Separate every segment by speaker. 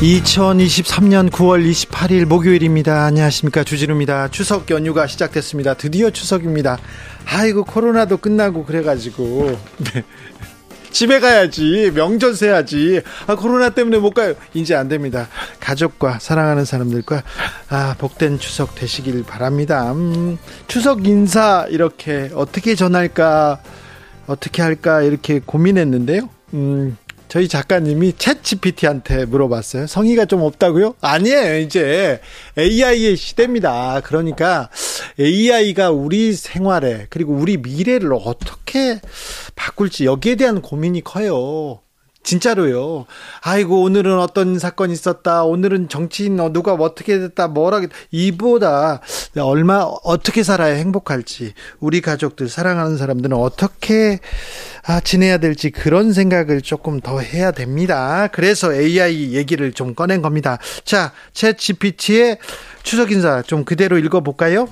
Speaker 1: 2023년 9월 28일 목요일입니다. 안녕하십니까. 주진우입니다. 추석 연휴가 시작됐습니다. 드디어 추석입니다. 아이고, 코로나도 끝나고 그래가지고. 네. 집에 가야지. 명절 세야지. 아, 코로나 때문에 못 가요. 이제 안 됩니다. 가족과 사랑하는 사람들과 아, 복된 추석 되시길 바랍니다. 음, 추석 인사 이렇게 어떻게 전할까, 어떻게 할까 이렇게 고민했는데요. 음, 저희 작가님이 챗 GPT한테 물어봤어요. 성의가 좀 없다고요? 아니에요. 이제 AI의 시대입니다. 그러니까 AI가 우리 생활에 그리고 우리 미래를 어떻게 바꿀지 여기에 대한 고민이 커요. 진짜로요. 아이고 오늘은 어떤 사건이 있었다. 오늘은 정치인 누가 어떻게 됐다. 뭐라 이보다 얼마 어떻게 살아야 행복할지 우리 가족들 사랑하는 사람들은 어떻게 아, 지내야 될지 그런 생각을 조금 더 해야 됩니다. 그래서 AI 얘기를 좀 꺼낸 겁니다. 자, 챗 GPT의 추석 인사 좀 그대로 읽어 볼까요?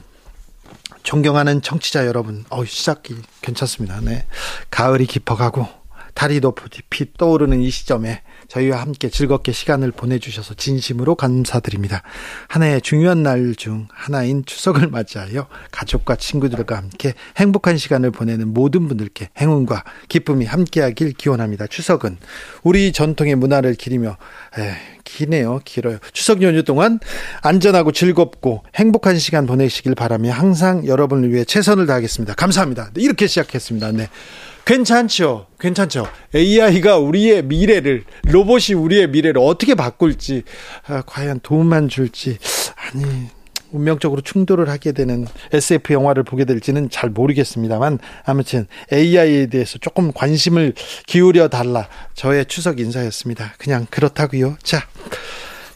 Speaker 1: 존경하는 청취자 여러분, 어 시작이 괜찮습니다. 네. 가을이 깊어가고 달이 높이 떠오르는 이 시점에 저희와 함께 즐겁게 시간을 보내주셔서 진심으로 감사드립니다. 하나의 중요한 날 중 하나인 추석을 맞이하여 가족과 친구들과 함께 행복한 시간을 보내는 모든 분들께 행운과 기쁨이 함께하길 기원합니다. 추석은 우리 전통의 문화를 기리며 에, 기네요, 길어요. 추석 연휴 동안 안전하고 즐겁고 행복한 시간 보내시길 바라며 항상 여러분을 위해 최선을 다하겠습니다. 감사합니다. 이렇게 시작했습니다. 네. 괜찮죠. 괜찮죠. AI가 우리의 미래를, 로봇이 우리의 미래를 어떻게 바꿀지, 아, 과연 도움만 줄지, 아니, 운명적으로 충돌을 하게 되는 SF 영화를 보게 될지는 잘 모르겠습니다만, 아무튼 AI에 대해서 조금 관심을 기울여 달라. 저의 추석 인사였습니다. 그냥 그렇다고요. 자.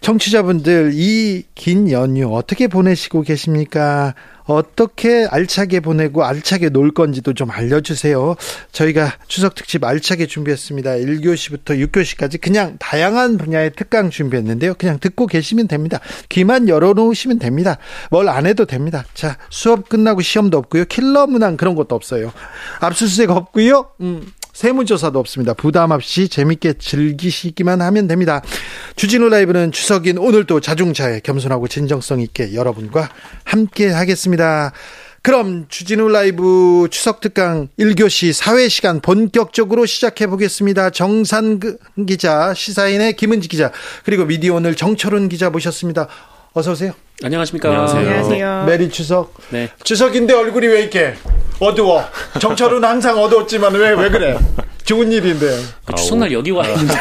Speaker 1: 청취자분들 이 긴 연휴 어떻게 보내시고 계십니까? 어떻게 알차게 보내고 알차게 놀 건지도 좀 알려주세요. 저희가 추석 특집 알차게 준비했습니다. 1교시부터 6교시까지 그냥 다양한 분야의 특강 준비했는데요. 그냥 듣고 계시면 됩니다. 귀만 열어놓으시면 됩니다. 뭘 안 해도 됩니다. 자, 수업 끝나고 시험도 없고요. 킬러 문항 그런 것도 없어요. 압수수색 없고요. 음, 세무조사도 없습니다. 부담 없이 재밌게 즐기시기만 하면 됩니다. 주진우 라이브는 추석인 오늘도 자중차에 겸손하고 진정성 있게 여러분과 함께 하겠습니다. 그럼 주진우 라이브 추석 특강 1교시 사회 시간 본격적으로 시작해 보겠습니다. 정상근 기자, 시사인의 김은지 기자, 그리고 미디어 오늘 정철운 기자 모셨습니다. 어서 오세요.
Speaker 2: 안녕하십니까.
Speaker 3: 안녕하세요. 안녕하세요.
Speaker 1: Merry 추석. 네. 추석인데 얼굴이 왜 이렇게 어두워? 정철운 항상 어두웠지만 왜 왜 그래? 좋은 일인데.
Speaker 2: 그 추석날 여기 와 있는데.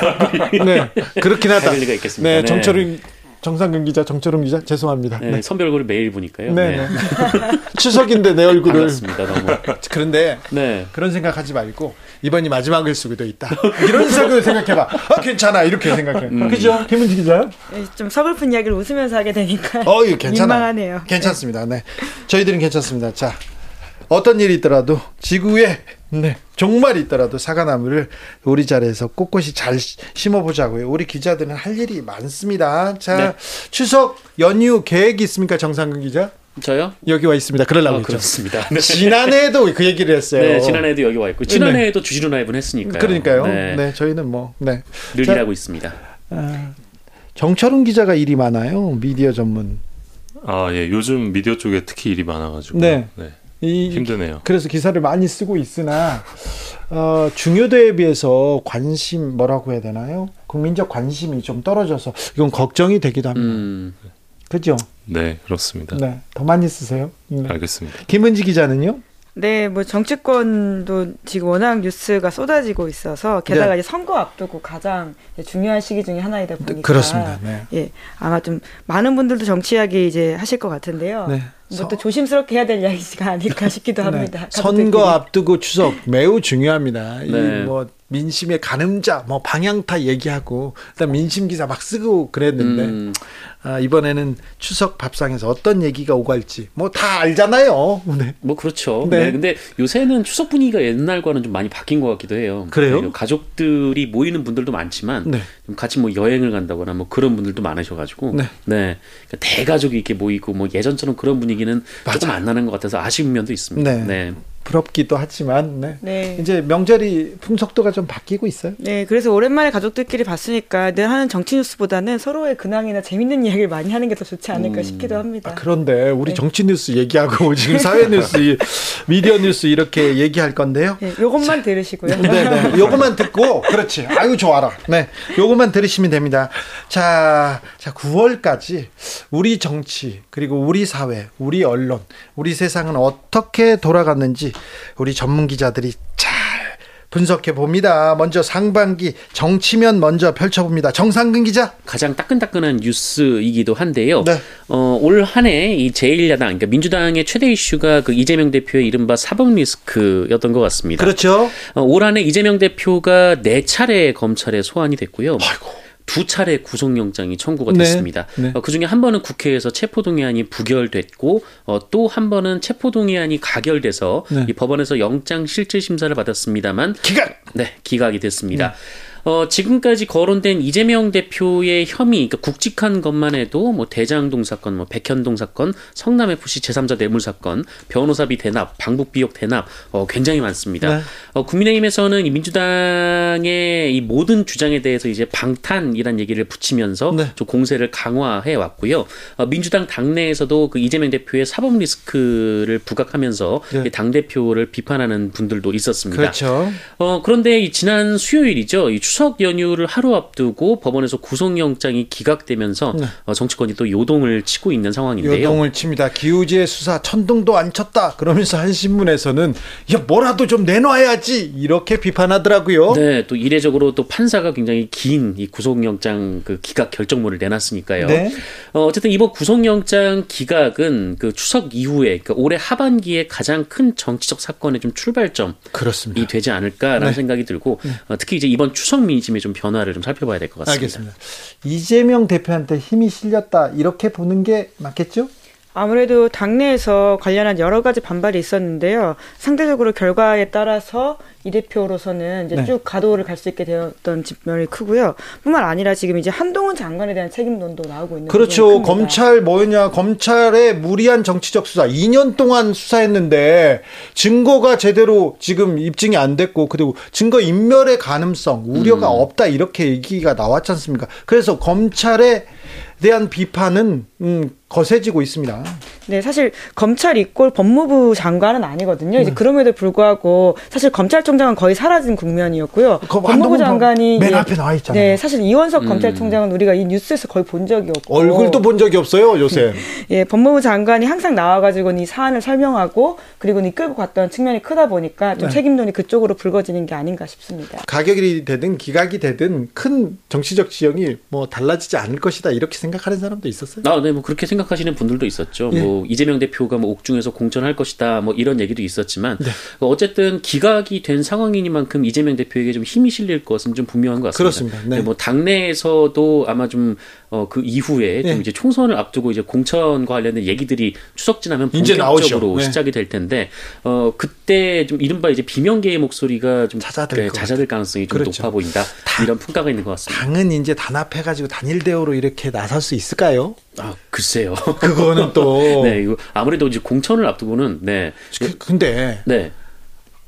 Speaker 1: 네. 그렇긴 하다.
Speaker 2: 리가 있겠습니다.
Speaker 1: 네. 정철운 정상근 기자, 정철웅 기자, 죄송합니다.
Speaker 2: 네, 네. 선배 얼굴을 매일 보니까요.
Speaker 1: 네. 네. 추석인데 내 얼굴을.
Speaker 2: 반갑습니다, 너무.
Speaker 1: 그런데 네. 그런 생각하지 말고 이번이 마지막일 수도 있다. 이런 생각을 생각해봐. 아 괜찮아 이렇게 생각해. 음. 그죠, 김은지 기자?
Speaker 3: 네, 좀 서글픈 이야기를 웃으면서 하게 되니까.
Speaker 1: 어, 이거 괜찮아.
Speaker 3: 민망하네요.
Speaker 1: 괜찮습니다. 네, 저희들은 괜찮습니다. 자, 어떤 일이 있더라도 지구에 네, 종말이 있더라도 사과나무를 우리 자리에서 꼿꼿이 잘 심어보자고요. 우리 기자들은 할 일이 많습니다. 자, 네. 추석 연휴 계획이 있습니까, 정상근 기자?
Speaker 2: 저요?
Speaker 1: 여기 와 있습니다. 그러려고 어,
Speaker 2: 그렇습니다.
Speaker 1: 네. 지난해에도 그 얘기를 했어요.
Speaker 2: 네, 지난해에도 여기 와 있고 지난해에도 네. 주진우 라이브는 했으니까요.
Speaker 1: 그러니까요. 네, 네 저희는 뭐 네.
Speaker 2: 늘 일하고 있습니다. 아,
Speaker 1: 정철훈 기자가 일이 많아요. 미디어 전문.
Speaker 4: 아, 예. 요즘 미디어 쪽에 특히 일이 많아 가지고. 네. 네. 이, 힘드네요.
Speaker 1: 그래서 기사를 많이 쓰고 있으나 어, 중요도에 비해서 관심 뭐라고 해야 되나요? 국민적 관심이 좀 떨어져서 이건 걱정이 되기도 합니다. 음. 그죠?
Speaker 4: 네, 그렇습니다.
Speaker 1: 네, 더 많이 쓰세요. 네.
Speaker 4: 알겠습니다.
Speaker 1: 김은지 기자는요?
Speaker 3: 네, 뭐 정치권도 지금 워낙 뉴스가 쏟아지고 있어서 게다가 네. 이제 선거 앞두고 가장 중요한 시기 중에 하나이다 보니까
Speaker 1: 그렇습니다. 네.
Speaker 3: 예, 아마 좀 많은 분들도 정치 이야기 이제 하실 것 같은데요. 네. 뭐또 조심스럽게 해야 될 이야기가 아닐까 싶기도 네. 합니다. 네.
Speaker 1: 선거 앞두고 추석 매우 중요합니다. 네. 이뭐 민심의 가늠자, 뭐 방향타 얘기하고 그다음 민심 기사 막 쓰고 그랬는데 음. 아, 이번에는 추석 밥상에서 어떤 얘기가 오갈지 뭐 다 알잖아요.
Speaker 2: 네. 뭐 그렇죠. 네. 네. 근데 요새는 추석 분위기가 옛날과는 좀 많이 바뀐 것 같기도 해요.
Speaker 1: 그래요?
Speaker 2: 네, 가족들이 모이는 분들도 많지만 네. 같이 뭐 여행을 간다거나 뭐 그런 분들도 많으셔가지고 네. 네. 그러니까 대가족이 이렇게 모이고 뭐 예전처럼 그런 분위기는 맞아. 조금 안 나는 것 같아서 아쉬운 면도 있습니다.
Speaker 1: 네. 네. 부럽기도 하지만 네. 네. 이제 명절이 풍속도가 좀 바뀌고 있어요.
Speaker 3: 네, 그래서 오랜만에 가족들끼리 봤으니까 늘 하는 정치 뉴스보다는 서로의 근황이나 재밌는 이야기를 많이 하는 게 더 좋지 않을까 음. 싶기도 합니다.
Speaker 1: 아, 그런데 우리 네. 정치 뉴스 얘기하고 지금 사회 뉴스, 미디어 뉴스 이렇게 얘기할 건데요.
Speaker 3: 네, 요것만 들으시고요.
Speaker 1: 네, 네. 요것만 듣고 그렇지. 아유 좋아라. 네, 요것만 들으시면 됩니다. 자, 자 9월까지 우리 정치 그리고 우리 사회, 우리 언론, 우리 세상은 어떻게 돌아갔는지 우리 전문 기자들이 잘 분석해 봅니다. 먼저 상반기 정치면 먼저 펼쳐봅니다. 정상근 기자.
Speaker 2: 가장 따끈따끈한 뉴스이기도 한데요. 네. 어, 올 한해 이 제1야당, 그러니까 민주당의 최대 이슈가 그 이재명 대표의 이른바 사법 리스크였던 것 같습니다.
Speaker 1: 그렇죠.
Speaker 2: 어, 올 한 해 이재명 대표가 네 차례 검찰에 소환이 됐고요.
Speaker 1: 아이고.
Speaker 2: 두 차례 구속영장이 청구가 네. 됐습니다. 네. 네. 어, 그 중에 한 번은 국회에서 체포동의안이 부결됐고 어, 또 한 번은 체포동의안이 가결돼서 네. 이 법원에서 영장 실질 심사를 받았습니다만
Speaker 1: 기각.
Speaker 2: 네, 기각이 됐습니다. 네. 어, 지금까지 거론된 이재명 대표의 혐의, 그러니까 국직한 것만 해도 뭐 대장동 사건, 뭐 백현동 사건, 성남 FC 제3자 뇌물 사건, 변호사비 대납, 방북 비용 대납, 어, 굉장히 많습니다. 네. 어, 국민의힘에서는 이 민주당의 이 모든 주장에 대해서 이제 방탄이란 얘기를 붙이면서 네. 좀 공세를 강화해 왔고요. 어, 민주당 당내에서도 그 이재명 대표의 사법 리스크를 부각하면서 네. 당 대표를 비판하는 분들도 있었습니다.
Speaker 1: 그렇죠.
Speaker 2: 어, 그런데 이 지난 수요일이죠. 이 추석 연휴를 하루 앞두고 법원에서 구속영장이 기각되면서 네. 어, 정치권이 또 요동을 치고 있는 상황인데요.
Speaker 1: 요동을 칩니다. 기우제 수사 천둥도 안 쳤다. 그러면서 한 신문에서는 야 뭐라도 좀 내놔야지 이렇게 비판하더라고요.
Speaker 2: 네, 또 이례적으로 또 판사가 굉장히 긴 이 구속영장 그 기각 결정문을 내놨으니까요. 네. 어, 어쨌든 이번 구속영장 기각은 그 추석 이후에 그러니까 올해 하반기에 가장 큰 정치적 사건의 좀 출발점이
Speaker 1: 그렇습니다.
Speaker 2: 되지 않을까라는 네. 생각이 들고 네. 어, 특히 이제 이번 추석 지역 민심의 좀 변화를 좀 살펴봐야 될 것 같습니다.
Speaker 1: 알겠습니다. 이재명 대표한테 힘이 실렸다 이렇게 보는 게 맞겠죠?
Speaker 3: 아무래도 당내에서 관련한 여러 가지 반발이 있었는데요. 상대적으로 결과에 따라서 이 대표로서는 이제 네. 쭉 가도를 갈 수 있게 되었던 측면이 크고요. 뿐만 아니라 지금 이제 한동훈 장관에 대한 책임론도 나오고 있는
Speaker 1: 그렇죠. 검찰 뭐냐 검찰의 무리한 정치적 수사 2년 동안 수사했는데 증거가 제대로 지금 입증이 안 됐고 그리고 증거 인멸의 가능성 우려가 음. 없다 이렇게 얘기가 나왔지 않습니까? 그래서 검찰의 대한 비판은 음, 거세지고 있습니다.
Speaker 3: 네, 사실 검찰 이꼴 법무부 장관은 아니거든요. 이제 네. 그럼에도 불구하고 사실 검찰총장은 거의 사라진 국면이었고요. 법무부 장관이
Speaker 1: 맨 앞에 나와 있잖아요.
Speaker 3: 네, 사실 이원석 음. 검찰총장은 우리가 이 뉴스에서 거의 본 적이 없고
Speaker 1: 얼굴도 본 적이 없어요, 요새.
Speaker 3: 예, 법무부 장관이 항상 나와가지고 이 사안을 설명하고 그리고 이 끌고 갔던 측면이 크다 보니까 좀 네. 책임론이 그쪽으로 불거지는 게 아닌가 싶습니다.
Speaker 1: 가격이 되든 기각이 되든 큰 정치적 지형이 뭐 달라지지 않을 것이다 이렇게 생각하는 사람도 있었어요.
Speaker 2: 아, 네, 뭐 그렇게 생각 하시는 분들도 있었죠. 예. 뭐 이재명 대표가 뭐 옥중에서 공천할 것이다, 뭐 이런 얘기도 있었지만 네. 뭐 어쨌든 기각이 된 상황이니만큼 이재명 대표에게 좀 힘이 실릴 것은 좀 분명한 것 같습니다.
Speaker 1: 그렇습니다.
Speaker 2: 네. 뭐 당내에서도 아마 좀 어, 그 이후에 좀 네. 이제 총선을 앞두고 이제 공천과 관련된 얘기들이 추석 지나면 본격적으로 네. 시작이 될 텐데 어 그때 좀 이른바 이제 비명계의 목소리가 좀
Speaker 1: 잦아들, 네,
Speaker 2: 잦아들 가능성이 좀 그렇죠. 높아 보인다 이런 평가가 있는 것 같습니다.
Speaker 1: 당은 이제 단합해가지고 단일 대우로 이렇게 나설 수 있을까요?
Speaker 2: 아 글쎄요.
Speaker 1: 그거는 또
Speaker 2: 네 이거 아무래도 이제 공천을 앞두고는 네
Speaker 1: 그, 근데 네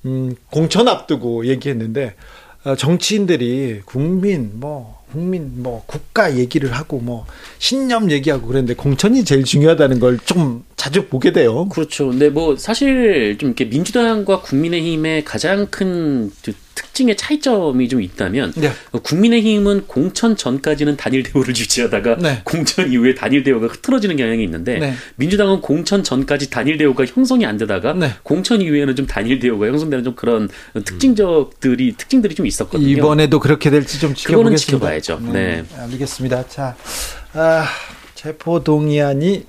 Speaker 1: 음, 공천 앞두고 얘기했는데 어, 정치인들이 국민 뭐 국민 뭐 국가 얘기를 하고 뭐 신념 얘기하고 그랬는데 공천이 제일 중요하다는 걸 좀 자주 보게 돼요.
Speaker 2: 그렇죠. 근데 뭐 사실 좀 이렇게 민주당과 국민의힘의 가장 큰 특징의 차이점이 좀 있다면 네. 국민의힘은 공천 전까지는 단일 대우를 유지하다가 네. 공천 이후에 단일 대우가 흐트러지는 경향이 있는데 네. 민주당은 공천 전까지 단일 대우가 형성이 안 되다가 네. 공천 이후에는 좀 단일 대우가 형성되는 좀 그런 특징적들이 특징들이 좀 있었거든요.
Speaker 1: 이번에도 그렇게 될지 좀 지켜보겠습니다. 그거는
Speaker 2: 지켜봐야죠. 네.
Speaker 1: 네. 알겠습니다. 자, 아, 체포 동의안이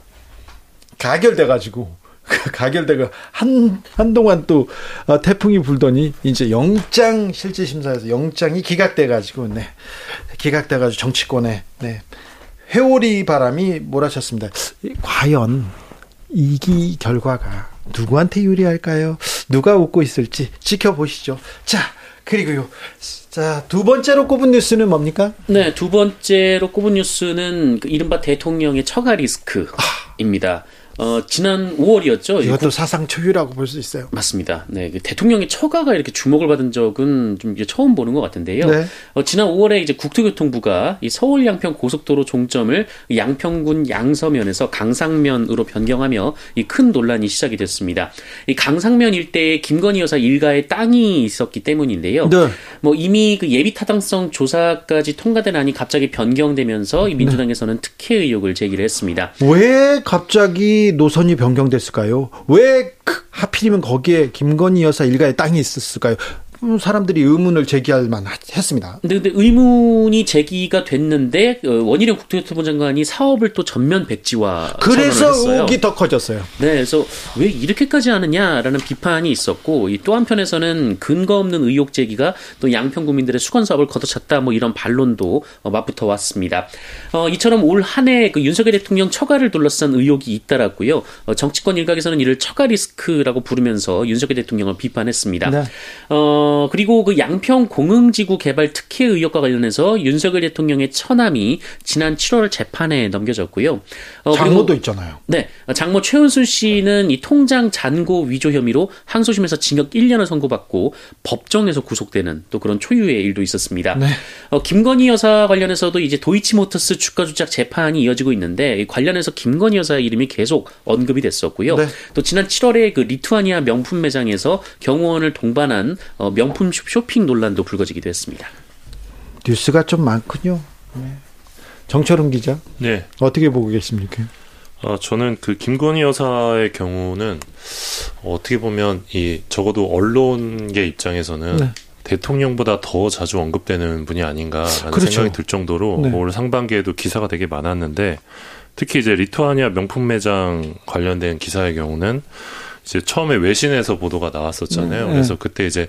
Speaker 1: 가결돼 가지고 가결되고 한 한동안 또 어, 태풍이 불더니 이제 영장 실질 심사에서 영장이 기각돼 가지고 네. 기각돼 가지고 정치권에 네. 회오리 바람이 몰아쳤습니다. 과연 이기 결과가 누구한테 유리할까요? 누가 웃고 있을지 지켜보시죠. 자, 그리고요. 자, 두 번째로 꼽은 뉴스는 뭡니까?
Speaker 2: 네, 두 번째로 꼽은 뉴스는 그 이른바 대통령의 처가 리스크입니다. 아. 어, 지난 5월이었죠.
Speaker 1: 이것도 사상 초유라고 볼 수 있어요.
Speaker 2: 맞습니다. 네, 그 대통령의 처가가 이렇게 주목을 받은 적은 좀 이제 처음 보는 것 같은데요. 네. 어, 지난 5월에 이제 국토교통부가 이 서울 양평 고속도로 종점을 양평군 양서면에서 강상면으로 변경하며 이 큰 논란이 시작이 됐습니다. 이 강상면 일대에 김건희 여사 일가의 땅이 있었기 때문인데요. 네. 뭐 이미 그 예비 타당성 조사까지 통과된 안이 갑자기 변경되면서 이 민주당에서는 특혜 의혹을 제기를 했습니다.
Speaker 1: 왜 갑자기 노선이 변경됐을까요? 왜 하필이면 거기에 김건희 여사 일가의 땅이 있었을까요? 음, 사람들이 의문을 제기할 만했습니다.
Speaker 2: 근데, 근데 의문이 제기가 됐는데 어, 원희룡 국토교통부 장관이 사업을 또 전면 백지화
Speaker 1: 그래서 의혹이 더 커졌어요.
Speaker 2: 네, 그래서 왜 이렇게까지 하느냐라는 비판이 있었고 또 한편에서는 근거 없는 의혹 제기가 또 양평 구민들의 수건 사업을 걷어찼다 뭐 이런 반론도 어, 맞붙어 왔습니다. 어, 이처럼 올 한해 그 윤석열 대통령 처가를 둘러싼 의혹이 잇따랐고요. 어, 정치권 일각에서는 이를 처가 리스크라고 부르면서 윤석열 대통령을 비판했습니다. 네. 어, 어, 그리고 그 양평 공흥지구 개발 특혜 의혹과 관련해서 윤석열 대통령의 처남이 지난 7월 재판에 넘겨졌고요.
Speaker 1: 어, 장모도 그리고, 있잖아요.
Speaker 2: 네. 장모 최은순 씨는 이 통장 잔고 위조 혐의로 항소심에서 징역 1년을 선고받고 법정에서 구속되는 또 그런 초유의 일도 있었습니다. 네. 어, 김건희 여사 관련해서도 이제 도이치모터스 주가 조작 재판이 이어지고 있는데 관련해서 김건희 여사 이름이 계속 언급이 됐었고요. 네. 또 지난 7월에 그 리투아니아 명품 매장에서 경호원을 동반한 어, 명품 쇼핑 논란도 불거지기도 했습니다.
Speaker 1: 뉴스가 좀 많군요. 네. 정철은 기자. 네. 어떻게 보고 계십니까?
Speaker 4: 아, 저는 그 김건희 여사의 경우는 어떻게 보면 이 적어도 언론계 입장에서는 네. 대통령보다 더 자주 언급되는 분이 아닌가라는 그렇죠. 생각이 들 정도로 네. 올 상반기에도 기사가 되게 많았는데 특히 이제 리투아니아 명품 매장 관련된 기사의 경우는 이제 처음에 외신에서 보도가 나왔었잖아요. 네. 그래서 그때 이제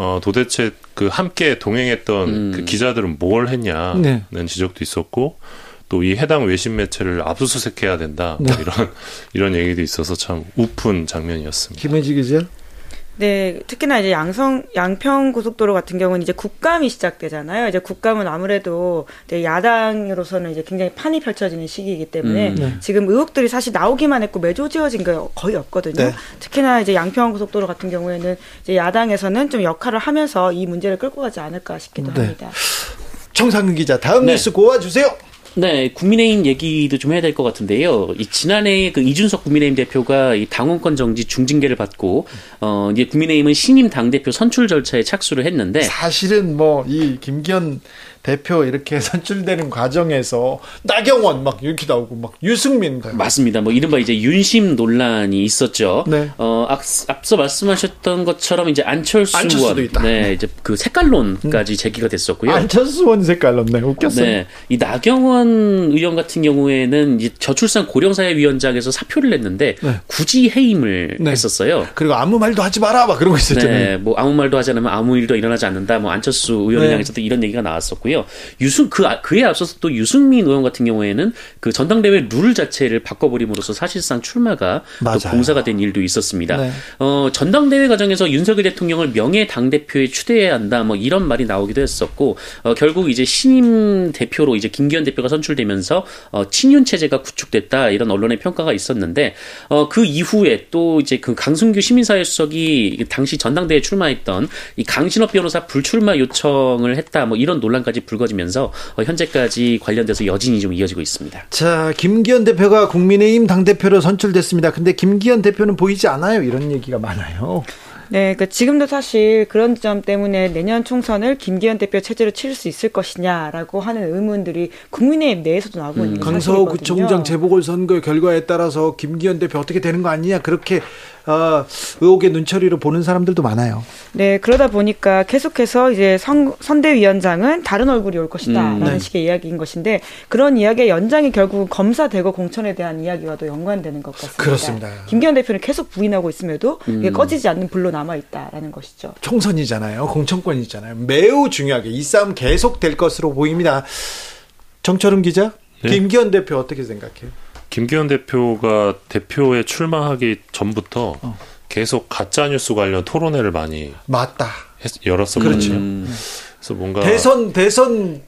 Speaker 4: 어, 도대체 그 함께 동행했던 음. 그 기자들은 뭘 했냐는 네. 지적도 있었고 또 이 해당 외신 매체를 압수수색해야 된다 뭐 네. 이런 이런 얘기도 있어서 참 우픈 장면이었습니다.
Speaker 1: 김혜지 기자.
Speaker 3: 네, 특히나 이제 양성 양평 고속도로 같은 경우는 이제 국감이 시작되잖아요. 이제 국감은 아무래도 야당으로서는 이제 굉장히 판이 펼쳐지는 시기이기 때문에 음, 네. 지금 의혹들이 사실 나오기만 했고 매조지어진 게 거의 없거든요. 네. 특히나 이제 양평 고속도로 같은 경우에는 이제 야당에서는 좀 역할을 하면서 이 문제를 끌고 가지 않을까 싶기도 네. 합니다.
Speaker 1: 청상근 기자 다음 네. 뉴스 고와 주세요.
Speaker 2: 네, 국민의힘 얘기도 좀 해야 될 것 같은데요. 이 지난해 그 이준석 국민의힘 대표가 이 당원권 정지 중징계를 받고 어 이제 국민의힘은 신임 당 대표 선출 절차에 착수를 했는데
Speaker 1: 사실은 뭐 이 김기현 대표 이렇게 선출되는 과정에서 나경원 막 이렇게 나오고 막 유승민
Speaker 2: 맞습니다. 뭐 이른바 이제 윤심 논란이 있었죠. 네. 어 앞, 서 말씀하셨던 것처럼 이제 안철수 원, 있다. 네, 이제 그 색깔론까지 음. 제기가 됐었고요.
Speaker 1: 안철수 원 색깔론, 네, 웃겼어요. 네,
Speaker 2: 이 나경원 의원 같은 경우에는 이제 저출산 고령사회위원장에서 사표를 냈는데 네. 굳이 해임을 네. 했었어요.
Speaker 1: 그리고 아무 말도 하지 마라, 막 그러고 있었잖아요. 네,
Speaker 2: 뭐 아무 말도 하지 않으면 아무 일도 일어나지 않는다. 뭐 안철수 의원을 네. 향해서도 이런 얘기가 나왔었고요. 있고요. 유승 그 아, 그에 앞서서 또 유승민 의원 같은 경우에는 그 전당대회 룰 자체를 바꿔버림으로써 사실상 출마가 공사가 된 일도 있었습니다. 네. 어, 전당대회 과정에서 윤석열 대통령을 명예 당 대표에 추대해야 한다. 뭐 이런 말이 나오기도 했었고 어, 결국 이제 신임 대표로 이제 김기현 대표가 선출되면서 어, 친윤 체제가 구축됐다 이런 언론의 평가가 있었는데 어, 그 이후에 또 이제 그 강승규 시민사회 수석이 당시 전당대회 출마했던 이 강신업 변호사 불출마 요청을 했다. 뭐 이런 논란까지 불거지면서 어, 현재까지 관련돼서 여진이 좀 이어지고 있습니다.
Speaker 1: 자, 김기현 대표가 국민의힘 당대표로 선출됐습니다. 근데 김기현 대표는 보이지 않아요. 이런 얘기가 많아요.
Speaker 3: 네, 그러니까 지금도 사실 그런 점 때문에 내년 총선을 김기현 대표 체제로 치를 수 있을 것이냐라고 하는 의문들이 국민의힘 내에서도 나오고 있는 음,
Speaker 1: 강서구청장 재보궐선거 결과에 따라서 김기현 대표 어떻게 되는 거 아니냐 그렇게 어, 의혹의 눈초리로 보는 사람들도 많아요.
Speaker 3: 네, 그러다 보니까 계속해서 이제 선, 선대위원장은 다른 얼굴이 올 것이다라는 음, 네. 식의 이야기인 것인데 그런 이야기의 연장이 결국 검사 대거 공천에 대한 이야기와도 연관되는 것 같습니다.
Speaker 1: 그렇습니다.
Speaker 3: 김기현 대표는 계속 부인하고 있음에도 음. 이게 꺼지지 않는 불로 남아 있다라는 것이죠.
Speaker 1: 총선이잖아요. 공천권이잖아요. 매우 중요하게 이 싸움 계속 될 것으로 보입니다. 정철은 기자, 네. 김기현 대표 어떻게 생각해요?
Speaker 4: 김기현 대표가 대표에 출마하기 전부터 어. 계속 가짜 뉴스 관련 토론회를 많이
Speaker 1: 맞다
Speaker 4: 했, 열었었거든요. 그렇죠. 음.
Speaker 1: 그래서 뭔가 대선 대선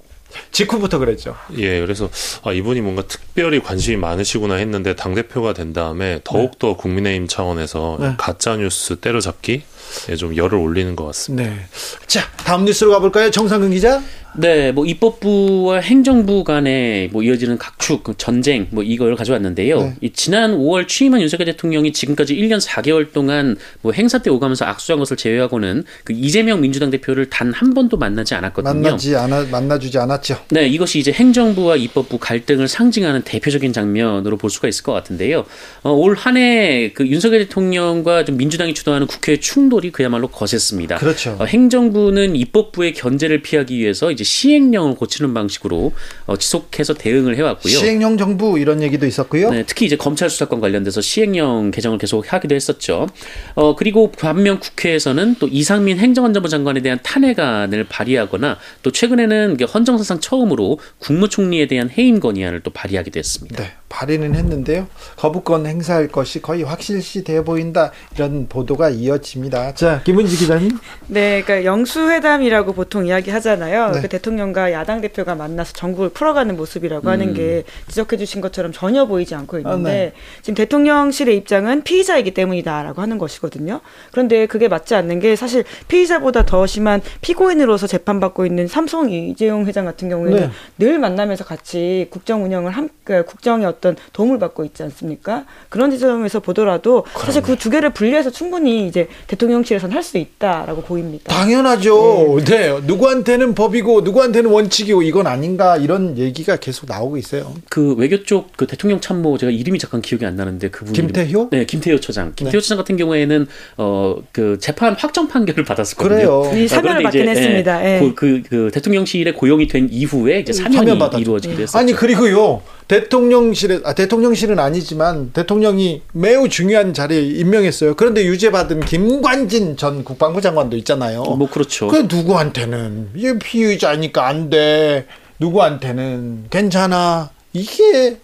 Speaker 1: 직후부터 그랬죠.
Speaker 4: 예, 그래서 아, 이분이 뭔가 특별히 관심이 많으시구나 했는데 당 대표가 된 다음에 더욱 더 네. 국민의힘 차원에서 네. 가짜 뉴스 때려잡기 예, 좀 열을 올리는 것 같습니다. 네.
Speaker 1: 자, 다음 뉴스로 가볼까요? 정상근 기자.
Speaker 2: 네, 뭐 입법부와 행정부 간에 뭐 이어지는 각축, 그 전쟁 뭐 이걸 가져왔는데요. 네. 이 지난 5월 취임한 윤석열 대통령이 지금까지 1년 4개월 동안 뭐 행사 때 오가면서 악수한 것을 제외하고는 그 이재명 민주당 대표를 단 한 번도 만나지 않았거든요.
Speaker 1: 만나지 않아 만나주지 않았죠.
Speaker 2: 네, 이것이 이제 행정부와 입법부 갈등을 상징하는 대표적인 장면으로 볼 수가 있을 것 같은데요. 어, 올 한 해 그 윤석열 대통령과 좀 민주당이 주도하는 국회 충돌이 그야말로 거셌습니다.
Speaker 1: 그렇죠.
Speaker 2: 어, 행정부는 입법부의 견제를 피하기 위해서 이제 시행령을 고치는 방식으로 어, 지속해서 대응을 해왔고요.
Speaker 1: 시행령 정부 이런 얘기도 있었고요.
Speaker 2: 네, 특히 이제 검찰 수사권 관련돼서 시행령 개정을 계속 하기도 했었죠. 어, 그리고 반면 국회에서는 또 이상민 행정안전부 장관에 대한 탄핵안을 발의하거나 또 최근에는 헌정사상 처음으로 국무총리에 대한 해임 건의안을 또 발의하기도 했습니다.
Speaker 1: 네. 발의는 했는데요. 거부권 행사할 것이 거의 확실시 돼 보인다 이런 보도가 이어집니다. 자, 김은지 기자님.
Speaker 3: 네, 그러니까 영수회담이라고 보통 이야기하잖아요. 네. 그 대통령과 야당 대표가 만나서 전국을 풀어가는 모습이라고 음. 하는 게 지적해주신 것처럼 전혀 보이지 않고 있는데 아, 네. 지금 대통령실의 입장은 피의자이기 때문이다라고 하는 것이거든요. 그런데 그게 맞지 않는 게 사실 피의자보다 더 심한 피고인으로서 재판받고 있는 삼성 이재용 회장 같은 경우에는 네. 늘 만나면서 같이 국정 운영을 함, 그 국정의 어떤 도움을 받고 있지 않습니까? 그런 지점에서 보더라도 그러네. 사실 그 두 개를 분리해서 충분히 이제 대통령실에서는 할 수 있다라고 보입니다.
Speaker 1: 당연하죠. 네. 네. 누구한테는 법이고 누구한테는 원칙이고 이건 아닌가 이런 얘기가 계속 나오고 있어요.
Speaker 2: 그 외교 쪽 그 대통령 참모 제가 이름이 잠깐 기억이 안 나는데 그분
Speaker 1: 김태효?
Speaker 2: 네, 김태효 처장. 김태효 네. 처장 같은 경우에는 어 그 재판 확정 판결을 받았었거든요.
Speaker 3: 그래요. 이 사면을 받긴 이제, 했습니다. 예.
Speaker 2: 그, 그, 그 대통령실에 고용이 된 이후에 이제 사면이 사면 이루어지기도 했었죠.
Speaker 1: 아니 그리고요. 대통령실 에 아, 대통령실은 아니지만 대통령이 매우 중요한 자리에 임명했어요. 그런데 유죄받은 김관진 전 국방부 장관도 있잖아요.
Speaker 2: 뭐 그렇죠.
Speaker 1: 그 누구한테는 이게 피의자니까 안 돼. 누구한테는 괜찮아. 이게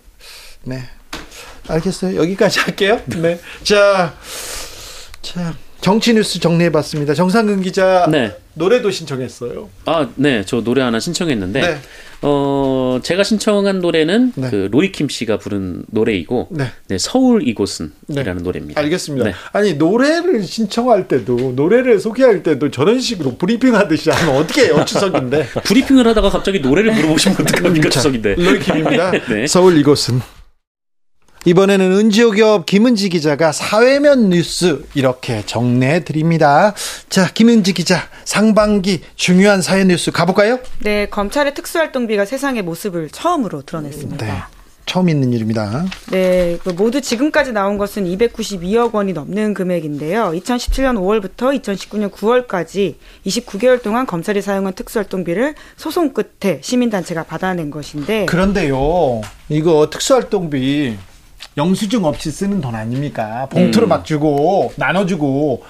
Speaker 1: 네. 알겠어요. 여기까지 할게요. 네. 자. 자, 정치 뉴스 정리해 봤습니다. 정상근 기자 네. 노래도 신청했어요.
Speaker 2: 아, 네. 저 노래 하나 신청했는데 네. 어, 제가 신청한 노래는 네. 그 로이킴 씨가 부른 노래이고 네. 네 서울 이곳은이라는 네. 노래입니다.
Speaker 1: 알겠습니다. 네. 아니 노래를 신청할 때도 노래를 소개할 때도 저런 식으로 브리핑 하듯이 하면 어떻게 해요, 추석인데.
Speaker 2: 브리핑을 하다가 갑자기 노래를 물어보시면 어떡합니까, 추석인데.
Speaker 1: 로이킴입니다. 네. 서울 이곳은 이번에는 은지옥엽 김은지 기자가 사회면 뉴스 이렇게 정리해 드립니다. 자, 김은지 기자 상반기 중요한 사회 뉴스 가볼까요?
Speaker 3: 네, 검찰의 특수활동비가 세상의 모습을 처음으로 드러냈습니다. 네.
Speaker 1: 처음 있는 일입니다.
Speaker 3: 네, 그 모두 지금까지 나온 것은 292억 원이 넘는 금액인데요. 2017년 5월부터 2019년 9월까지 29개월 동안 검찰이 사용한 특수활동비를 소송 끝에 시민단체가 받아낸 것인데.
Speaker 1: 그런데요, 이거 특수활동비 영수증 없이 쓰는 돈 아닙니까? 봉투로 음. 막 주고 나눠주고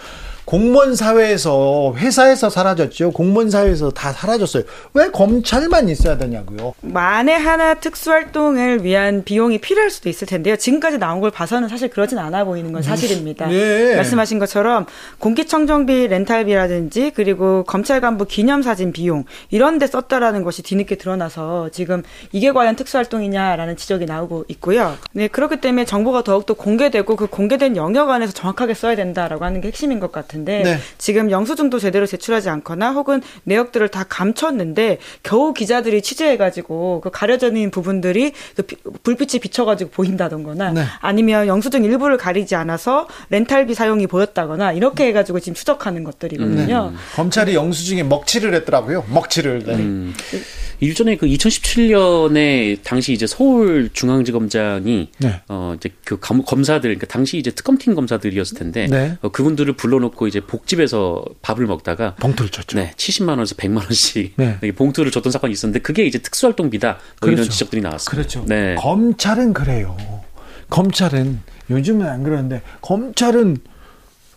Speaker 1: 공무원 사회에서 회사에서 사라졌죠. 공무원 사회에서 다 사라졌어요. 왜 검찰만 있어야 되냐고요.
Speaker 3: 만에 하나 특수활동을 위한 비용이 필요할 수도 있을 텐데요. 지금까지 나온 걸 봐서는 사실 그러진 않아 보이는 건 사실입니다. 네. 말씀하신 것처럼 공기청정비 렌탈비라든지 그리고 검찰 간부 기념사진 비용 이런 데 썼다라는 것이 뒤늦게 드러나서 지금 이게 과연 특수활동이냐라는 지적이 나오고 있고요. 네, 그렇기 때문에 정보가 더욱더 공개되고 그 공개된 영역 안에서 정확하게 써야 된다라고 하는 게 핵심인 것 같아요. 같은데 네. 지금 영수증도 제대로 제출하지 않거나 혹은 내역들을 다 감췄는데 겨우 기자들이 취재해가지고 그 가려져 있는 부분들이 그 비, 불빛이 비쳐가지고 보인다던거나 네. 아니면 영수증 일부를 가리지 않아서 렌탈비 사용이 보였다거나 이렇게 해가지고 지금 추적하는 것들이거든요. 음.
Speaker 1: 검찰이 영수증에 먹칠을 했더라고요. 먹칠을. 네.
Speaker 2: 음. 일전에 그 2017년에 당시 이제 서울중앙지검장이 네. 어 이제 그 검사들 그러니까 당시 이제 특검팀 검사들이었을 텐데 네. 어, 그분들을 불러놓고 이제 복집에서 밥을 먹다가
Speaker 1: 봉투를 줬죠.
Speaker 2: 네, 70만 원에서 100만 원씩 네. 봉투를 줬던 사건이 있었는데 그게 이제 특수활동비다 뭐 그렇죠. 이런 지적들이 나왔습니다.
Speaker 1: 그렇죠. 네. 검찰은 그래요. 검찰은 요즘은 안 그러는데 검찰은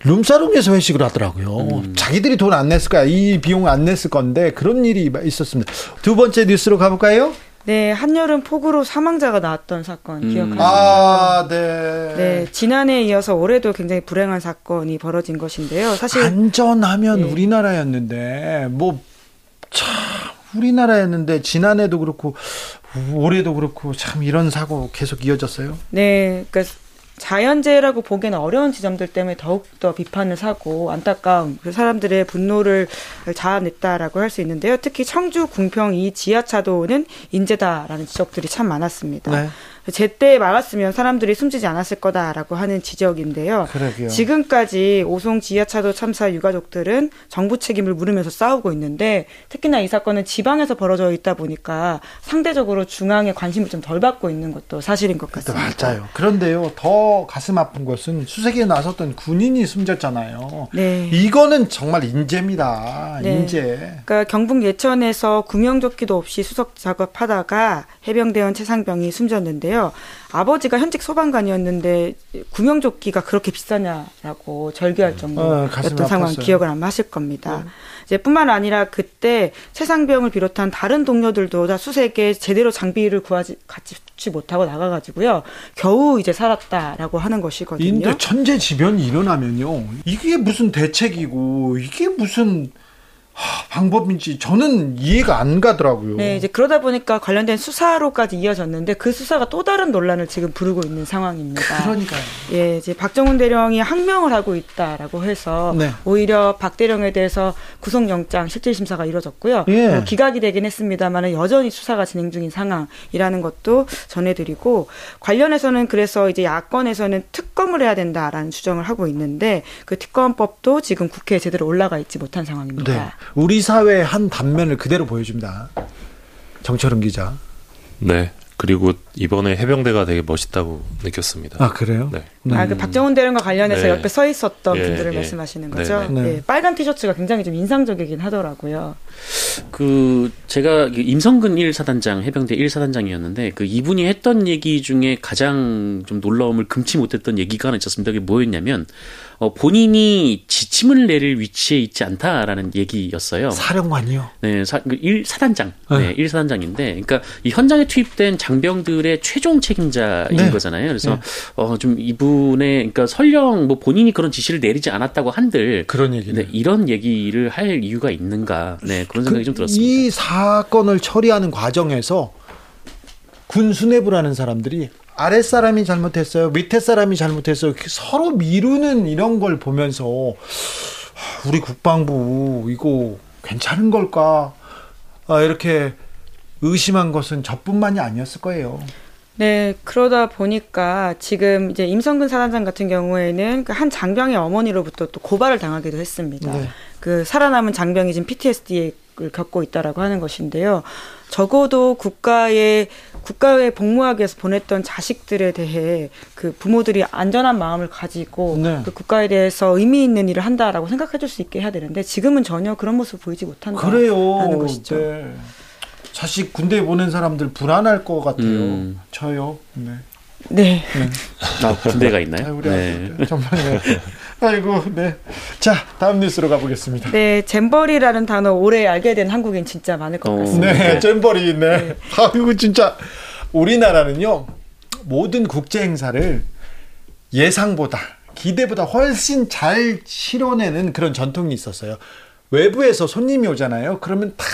Speaker 1: 룸사롱에서 회식을 하더라고요. 음. 자기들이 돈 안 냈을 거야. 이 비용 안 냈을 건데 그런 일이 있었습니다. 두 번째 뉴스로 가볼까요?
Speaker 3: 네, 한여름 폭우로 사망자가 나왔던 사건 음. 기억하시나요?
Speaker 1: 아, 네.
Speaker 3: 네, 지난해에 이어서 올해도 굉장히 불행한 사건이 벌어진 것인데요. 사실
Speaker 1: 안전하면 네. 우리나라였는데 뭐 참 우리나라였는데 지난해도 그렇고 올해도 그렇고 참 이런 사고 계속 이어졌어요.
Speaker 3: 네, 그러니까 자연재해라고 보기에는 어려운 지점들 때문에 더욱더 비판을 사고 안타까움, 그 사람들의 분노를 자아냈다라고 할 수 있는데요. 특히 청주 궁평 이 지하차도는 인재다라는 지적들이 참 많았습니다. 네. 제때 막았으면 사람들이 숨지지 않았을 거다라고 하는 지적인데요.
Speaker 1: 그러게요.
Speaker 3: 지금까지 오송 지하차도 참사 유가족들은 정부 책임을 물으면서 싸우고 있는데 특히나 이 사건은 지방에서 벌어져 있다 보니까 상대적으로 중앙의 관심을 좀 덜 받고 있는 것도 사실인 것 같습니다.
Speaker 1: 맞아요. 그런데요, 더 가슴 아픈 것은 수색에 나섰던 군인이 숨졌잖아요. 네. 이거는 정말 인재입니다. 네. 인재.
Speaker 3: 그러니까 경북 예천에서 구명조끼도 없이 수석 작업하다가 해병대원 최상병이 숨졌는데요. 있는데요. 아버지가 현직 소방관이었는데 구명조끼가 그렇게 비싸냐라고 절규할 어, 정도였던 어, 상황 기억을 아마 하실 겁니다. 네. 이제 뿐만 아니라 그때 최상병을 비롯한 다른 동료들도 다 수색에 제대로 장비를 구하지 갖지 못하고 나가가지고요. 겨우 이제 살았다라고 하는 것이거든요.
Speaker 1: 인데 천재지변이 일어나면요. 이게 무슨 대책이고 이게 무슨 방법인지 저는 이해가 안 가더라고요.
Speaker 3: 네, 이제 그러다 보니까 관련된 수사로까지 이어졌는데 그 수사가 또 다른 논란을 지금 부르고 있는 상황입니다.
Speaker 1: 그러니까요.
Speaker 3: 예, 이제 박정훈 대령이 항명을 하고 있다라고 해서 네. 오히려 박 대령에 대해서 구속영장 실질 심사가 이뤄졌고요. 예. 뭐 기각이 되긴 했습니다만 여전히 수사가 진행 중인 상황이라는 것도 전해드리고 관련해서는 그래서 이제 야권에서는 특검을 해야 된다라는 주장을 하고 있는데 그 특검법도 지금 국회에 제대로 올라가 있지 못한 상황입니다. 네.
Speaker 1: 우리 사회의 한 단면을 그대로 보여줍니다. 정철은 기자.
Speaker 4: 네. 그리고 이번에 해병대가 되게 멋있다고 느꼈습니다.
Speaker 1: 아 그래요?
Speaker 4: 네.
Speaker 3: 음. 아그 박정훈 대령과 관련해서 네. 옆에 서 있었던 예, 분들을 예. 말씀하시는 거죠. 네, 네. 네. 빨간 티셔츠가 굉장히 좀 인상적이긴 하더라고요.
Speaker 2: 그 제가 그 임성근 1사단장 해병대 1사단장이었는데 그 이분이 했던 얘기 중에 가장 좀 놀라움을 금치 못했던 얘기가 하나 있었습니다. 그게 뭐였냐면 어, 본인이 지침을 내릴 위치에 있지 않다라는 얘기였어요.
Speaker 1: 사령관이요?
Speaker 2: 네, 사, 그 1, 사단장. 네, 1사단장인데, 그러니까 이 현장에 투입된 장병들의 최종 책임자인 네. 거잖아요. 그래서 네. 어, 좀 이분의, 그러니까 설령 뭐 본인이 그런 지시를 내리지 않았다고 한들
Speaker 1: 그런 얘기
Speaker 2: 네, 이런 얘기를 할 이유가 있는가? 네, 그런 생각이 그, 좀 들었습니다.
Speaker 1: 이 사건을 처리하는 과정에서 군 수뇌부라는 사람들이 아랫사람이 잘못했어요. 밑에 사람이 잘못했어요. 서로 미루는 이런 걸 보면서 우리 국방부 이거 괜찮은 걸까? 아, 이렇게 의심한 것은 저뿐만이 아니었을 거예요.
Speaker 3: 네, 그러다 보니까 지금 이제 임성근 사단장 같은 경우에는 그 한 장병의 어머니로부터 또 고발을 당하기도 했습니다. 네. 그 살아남은 장병이 지금 PTSD 를 겪고 있다라고 하는 것인데요. 적어도 국가의 국가에 복무하기 위해서 보냈던 자식들에 대해 그 부모들이 안전한 마음을 가지고 네. 그 국가에 대해서 의미 있는 일을 한다라고 생각해 줄 수 있게 해야 되는데 지금은 전혀 그런 모습을 보이지 못한다는 것이죠. 네.
Speaker 1: 자식 군대 보낸 사람들 불안할 것 같아요. 음. 저요. 네.
Speaker 3: 네.
Speaker 2: 네. 아, 군대가 있나요? 아,
Speaker 1: 우리 네. 정말 네. 아이고, 네. 자, 다음 뉴스로 가보겠습니다.
Speaker 3: 네, 잼버리라는 단어 올해 알게 된 한국인 진짜 많을 것 어. 같습니다.
Speaker 1: 네, 잼버리, 네. 네. 아이고, 진짜. 우리나라는요, 모든 국제 행사를 예상보다, 기대보다 훨씬 잘 치러내는 그런 전통이 있었어요. 외부에서 손님이 오잖아요. 그러면 다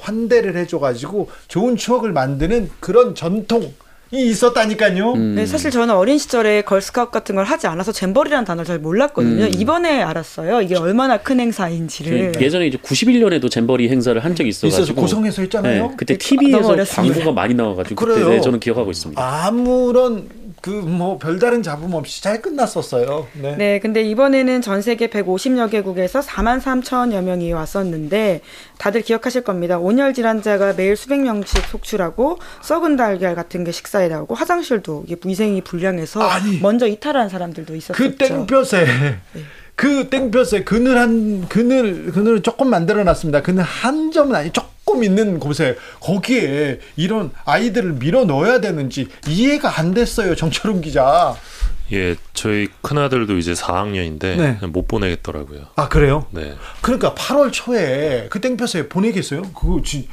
Speaker 1: 환대를 해줘가지고 좋은 추억을 만드는 그런 전통, 있었다니까요.
Speaker 3: 음. 네, 사실 저는 어린 시절에 걸스카우트 같은 걸 하지 않아서 잼버리라는 단어를 잘 몰랐거든요. 음. 이번에 알았어요. 이게 얼마나 큰 행사인지를.
Speaker 2: 예전에 이제 91년에도 잼버리 행사를 한 적이 있어가지고 있어서
Speaker 1: 고성에서 했잖아요.
Speaker 2: 네, 그때 TV에서 광고가 많이 나와가지고 그때 네, 저는 기억하고 있습니다.
Speaker 1: 아무런 그 뭐 별다른 잡음 없이 잘 끝났었어요.
Speaker 3: 네. 네, 근데 이번에는 전 세계 150여 개국에서 4만 3천여 명이 왔었는데 다들 기억하실 겁니다. 온열 질환자가 매일 수백 명씩 속출하고 썩은 달걀 같은 게 식사에 나오고 화장실도 위생이 불량해서 아니, 먼저 이탈한 사람들도 있었죠.
Speaker 1: 그 땡볕에 네. 그 땡볕에 그늘 한 그늘 그늘을 조금 만들어 놨습니다. 그늘 한 점은 아니 조금 있는 곳에 거기에 이런 아이들을 밀어 넣어야 되는지 이해가 안 됐어요. 정철웅 기자.
Speaker 4: 예, 저희 큰 아들도 이제 4학년인데 네. 못 보내겠더라고요.
Speaker 1: 아, 그래요?
Speaker 4: 네.
Speaker 1: 그러니까 8월 초에 그 땡볕에 보내겠어요? 그거 지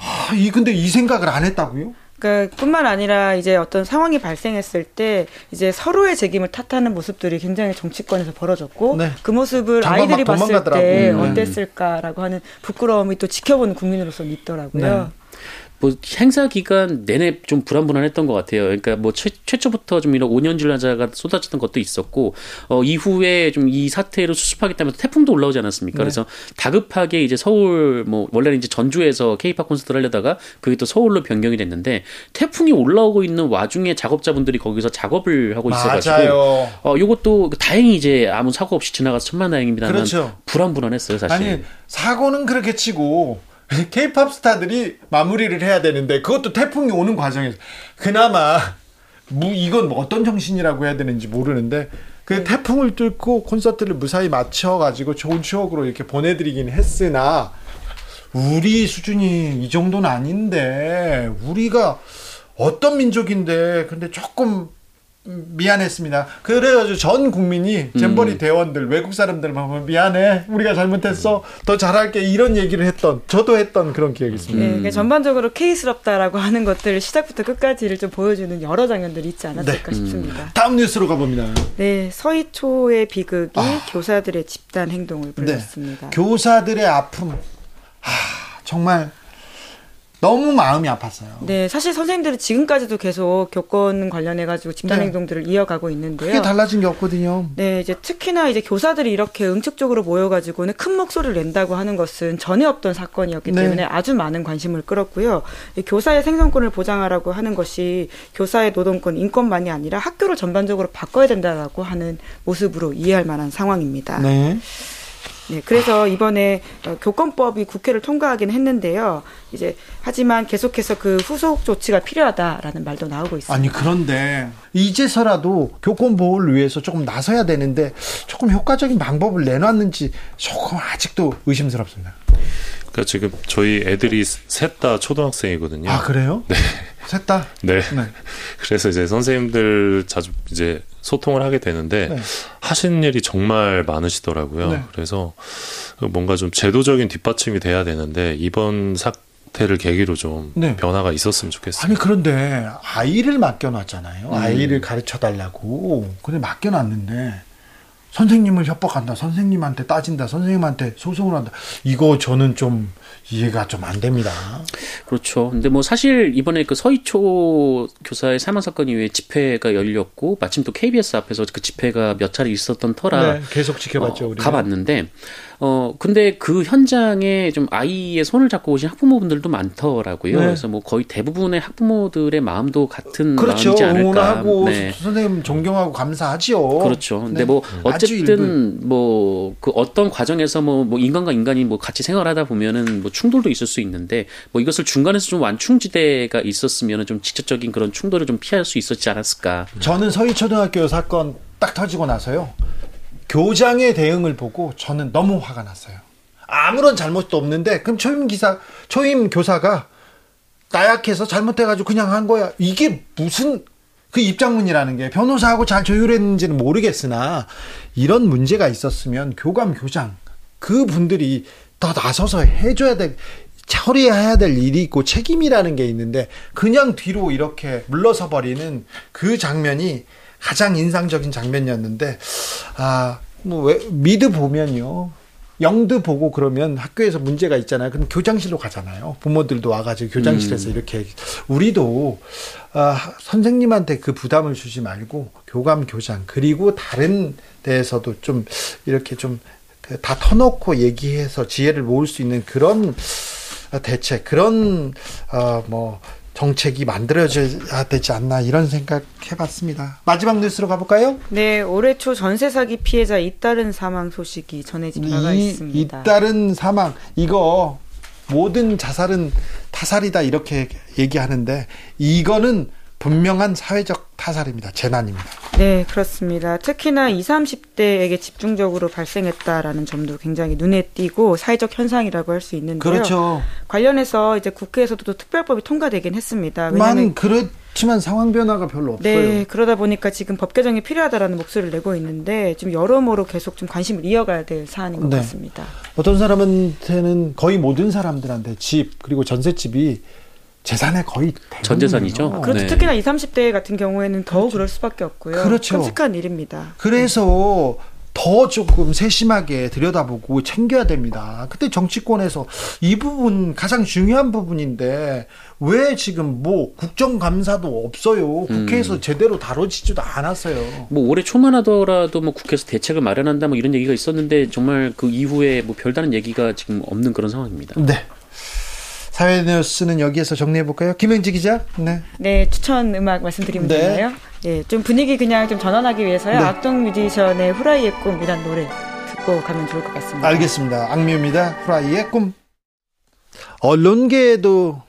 Speaker 1: 아, 이 근데 이 생각을 안 했다고요?
Speaker 3: 그러니까 뿐만 아니라 이제 어떤 상황이 발생했을 때 이제 서로의 책임을 탓하는 모습들이 굉장히 정치권에서 벌어졌고 네. 그 모습을 아이들이 봤을 때 네. 어땠을까라고 하는 부끄러움이 또 지켜보는 국민으로서는 있더라고요. 네.
Speaker 2: 뭐 행사 기간 내내 좀 불안불안했던 것 같아요. 그러니까 뭐 최, 최초부터 좀 이런 5년 질환자가 쏟아졌던 것도 있었고 어 이후에 좀 이 사태를 수습하겠다면서 태풍도 올라오지 않았습니까? 네. 그래서 다급하게 이제 서울 뭐 원래는 이제 전주에서 케이팝 콘서트를 하려다가 그게 또 서울로 변경이 됐는데 태풍이 올라오고 있는 와중에 작업자분들이 거기서 작업을 하고 있어가지고 어 요것도 다행히 이제 아무 사고 없이 지나가서 천만다행입니다만 그렇죠. 불안불안했어요 사실.
Speaker 1: 아니 사고는 그렇게 치고 케이팝 스타들이 마무리를 해야 되는데 그것도 태풍이 오는 과정에서 그나마 무 이건 뭐 어떤 정신이라고 해야 되는지 모르는데 그 네. 태풍을 뚫고 콘서트를 무사히 마쳐 가지고 좋은 추억으로 이렇게 보내드리긴 했으나 우리 수준이 이 정도는 아닌데 우리가 어떤 민족인데 근데 조금 미안했습니다. 그래가지고 전 국민이 잼버리 음. 대원들 외국 사람들 보면 미안해 우리가 잘못했어 더 잘할게 이런 얘기를 했던 저도 했던 그런 기억이 있습니다.
Speaker 3: 네, 그러니까 전반적으로 케이스럽다라고 하는 것들 시작부터 끝까지를 좀 보여주는 여러 장면들이 있지 않았을까 네. 싶습니다. 음.
Speaker 1: 다음 뉴스로 가봅니다.
Speaker 3: 네, 서희초의 비극이 아. 교사들의 집단 행동을 불렀습니다.
Speaker 1: 네. 교사들의 아픔, 아, 정말 너무 마음이 아팠어요.
Speaker 3: 네, 사실 선생님들은 지금까지도 계속 교권 관련해 가지고 집단 네. 행동들을 이어가고 있는데요.
Speaker 1: 크게 달라진 게 없거든요.
Speaker 3: 네, 이제 특히나 이제 교사들이 이렇게 응축적으로 모여 가지고는 큰 목소리를 낸다고 하는 것은 전에 없던 사건이었기 네. 때문에 아주 많은 관심을 끌었고요. 교사의 생존권을 보장하라고 하는 것이 교사의 노동권, 인권만이 아니라 학교를 전반적으로 바꿔야 된다라고 하는 모습으로 이해할 만한 상황입니다.
Speaker 1: 네.
Speaker 3: 네, 그래서 이번에 어, 교권법이 국회를 통과하긴 했는데요. 이제 하지만 계속해서 그 후속 조치가 필요하다라는 말도 나오고 있습니다.
Speaker 1: 아니 그런데 이제서라도 교권 보호를 위해서 조금 나서야 되는데 조금 효과적인 방법을 내놨는지 조금 아직도 의심스럽습니다.
Speaker 4: 그러니까 지금 저희 애들이 셋 다 초등학생이거든요.
Speaker 1: 아 그래요?
Speaker 4: 네.
Speaker 1: 셋 다.
Speaker 4: 네. 네. 그래서 이제 선생님들 자주 이제 소통을 하게 되는데 네. 하시는 일이 정말 많으시더라고요. 네. 그래서 뭔가 좀 제도적인 뒷받침이 돼야 되는데 이번 사태를 계기로 좀 네. 변화가 있었으면 좋겠어요.
Speaker 1: 아니 그런데 아이를 맡겨놨잖아요. 음. 아이를 가르쳐 달라고 근데 맡겨놨는데 선생님을 협박한다. 선생님한테 따진다. 선생님한테 소송을 한다. 이거 저는 좀 이해가 좀 안 됩니다.
Speaker 2: 그렇죠. 근데 뭐 사실 이번에 그 서희초 교사의 사망 사건 이후에 집회가 열렸고 마침 또 KBS 앞에서 그 집회가 몇 차례 있었던 터라 네,
Speaker 1: 계속 지켜봤죠. 어,
Speaker 2: 가봤는데 어 근데 그 현장에 좀 아이의 손을 잡고 오신 학부모분들도 많더라고요. 네. 그래서 뭐 거의 대부분의 학부모들의 마음도 같은
Speaker 1: 그렇죠.
Speaker 2: 마음이지 않을까.
Speaker 1: 응원하고 네. 선생님 존경하고 감사하지요.
Speaker 2: 그렇죠. 근데 네. 뭐 어쨌든 뭐 그 어떤 과정에서 뭐, 뭐 인간과 인간이 뭐 같이 생활하다 보면은 뭐 충돌도 있을 수 있는데 뭐 이것을 중간에서 좀 완충지대가 있었으면은 좀 직접적인 그런 충돌을 좀 피할 수 있었지 않았을까.
Speaker 1: 저는 서희초등학교 사건 딱 터지고 나서요. 교장의 대응을 보고 저는 너무 화가 났어요. 아무런 잘못도 없는데 그럼 초임 기사 초임 교사가 나약해서 잘못해가지고 그냥 한 거야. 이게 무슨 그 입장문이라는 게 변호사하고 잘 조율했는지는 모르겠으나 이런 문제가 있었으면 교감 교장 그 분들이 더 나서서 해줘야 될 처리해야 될 일이 있고 책임이라는 게 있는데 그냥 뒤로 이렇게 물러서 버리는 그 장면이 가장 인상적인 장면이었는데 아, 뭐 왜, 미드 보면요. 영드 보고 그러면 학교에서 문제가 있잖아요. 그럼 교장실로 가잖아요. 부모들도 와가지고 교장실에서 음. 이렇게 우리도 아, 선생님한테 그 부담을 주지 말고 교감 교장 그리고 다른 데에서도 좀 이렇게 좀다 그 터놓고 얘기해서 지혜를 모을 수 있는 그런 대책 그런 어뭐 정책이 만들어져야 되지 않나 이런 생각 해봤습니다. 마지막 뉴스로 가볼까요?
Speaker 3: 네, 올해 초 전세 사기 피해자 잇따른 사망 소식이 전해진 바가 있습니다.
Speaker 1: 잇따른 사망 이거 모든 자살은 타살이다 이렇게 얘기하는데 이거는 분명한 사회적 타살입니다. 재난입니다.
Speaker 3: 네, 그렇습니다. 특히나 20, 30대에게 집중적으로 발생했다라는 점도 굉장히 눈에 띄고 사회적 현상이라고 할 수 있는데요.
Speaker 1: 그렇죠.
Speaker 3: 관련해서 이제 국회에서도 특별법이 통과되긴 했습니다.
Speaker 1: 만 그렇지만 상황 변화가 별로 없어요.
Speaker 3: 네, 그러다 보니까 지금 법 개정이 필요하다라는 목소리를 내고 있는데 지금 여러모로 계속 좀 관심을 이어가야 될 사안인 것 네. 같습니다.
Speaker 1: 어떤 사람한테는 거의 모든 사람들한테 집 그리고 전셋집이 재산의 거의
Speaker 2: 전 재산이죠.
Speaker 3: 그렇죠. 네. 특히나 20, 30대 같은 경우에는 더 그렇죠. 그럴 수밖에 없고요. 그렇죠. 끔찍한 일입니다.
Speaker 1: 그래서 더 조금 세심하게 들여다보고 챙겨야 됩니다. 그때 정치권에서 이 부분 가장 중요한 부분인데 왜 지금 뭐 국정감사도 없어요. 국회에서 음. 제대로 다뤄지지도 않았어요.
Speaker 2: 뭐 올해 초만 하더라도 뭐 국회에서 대책을 마련한다 뭐 이런 얘기가 있었는데 정말 그 이후에 뭐 별다른 얘기가 지금 없는 그런 상황입니다.
Speaker 1: 네. 사회 뉴스는 여기에서 정리해 볼까요? 김영지 기자.
Speaker 3: 네. 네, 추천 음악 말씀드리면 네. 되나요? 예, 좀 분위기 그냥 좀 전환하기 위해서요. 네. 악동 뮤지션의 후라이의 꿈이란 노래 듣고 가면 좋을 것 같습니다.
Speaker 1: 알겠습니다. 악뮤입니다. 후라이의 꿈. 언론계에도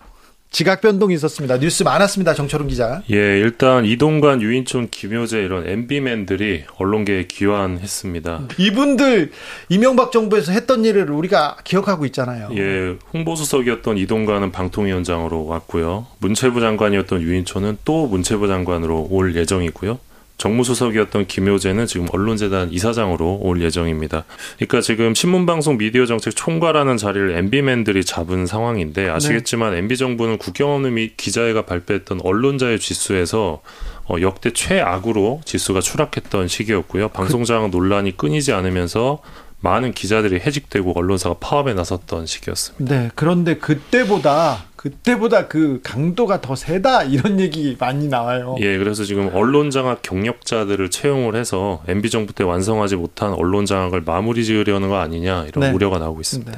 Speaker 1: 지각 변동이 있었습니다. 뉴스 많았습니다. 정철웅 기자.
Speaker 4: 예, 일단 이동관, 유인촌, 김효재 이런 MB맨들이 언론계에 귀환했습니다.
Speaker 1: 이분들 이명박 정부에서 했던 일을 우리가 기억하고 있잖아요.
Speaker 4: 예, 홍보수석이었던 이동관은 방통위원장으로 왔고요. 문체부 장관이었던 유인촌은 또 문체부 장관으로 올 예정이고요. 정무수석이었던 김효재는 지금 언론재단 이사장으로 올 예정입니다. 그러니까 지금 신문방송 미디어 정책 총괄하는 자리를 MB맨들이 잡은 상황인데 아시겠지만 네. MB 정부는 국경 없는 미 기자회가 발표했던 언론자의 지수에서 어, 역대 최악으로 지수가 추락했던 시기였고요. 방송장 논란이 끊이지 않으면서 많은 기자들이 해직되고 언론사가 파업에 나섰던 시기였습니다.
Speaker 1: 네, 그런데 그때보다 그때보다 그 강도가 더 세다 이런 얘기 많이 나와요.
Speaker 4: 예, 그래서 지금 언론 장악 경력자들을 채용을 해서 MB 정부 때 완성하지 못한 언론 장악을 마무리 지으려는 거 아니냐 이런 네. 우려가 나오고 있습니다. 네.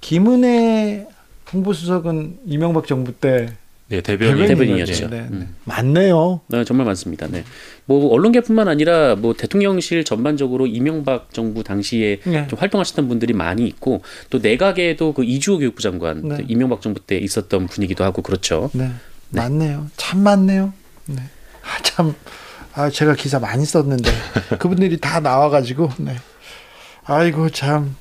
Speaker 1: 김은혜 홍보수석은 이명박 정부 때
Speaker 2: 네, 대변인, 대변인이었죠.
Speaker 1: 네, 네. 음. 많네요.
Speaker 2: 네, 정말 많습니다. 네. 뭐 언론계뿐만 아니라 뭐 대통령실 전반적으로 이명박 정부 당시에 네. 좀 활동하셨던 분들이 많이 있고 또 내각에도 그 이주호 교육부 장관 네. 이명박 정부 때 있었던 분이기도 하고 그렇죠.
Speaker 1: 네. 네. 많네요. 참 많네요. 네. 아, 참 아, 제가 기사 많이 썼는데 그분들이 다 나와 가지고 네. 아이고 참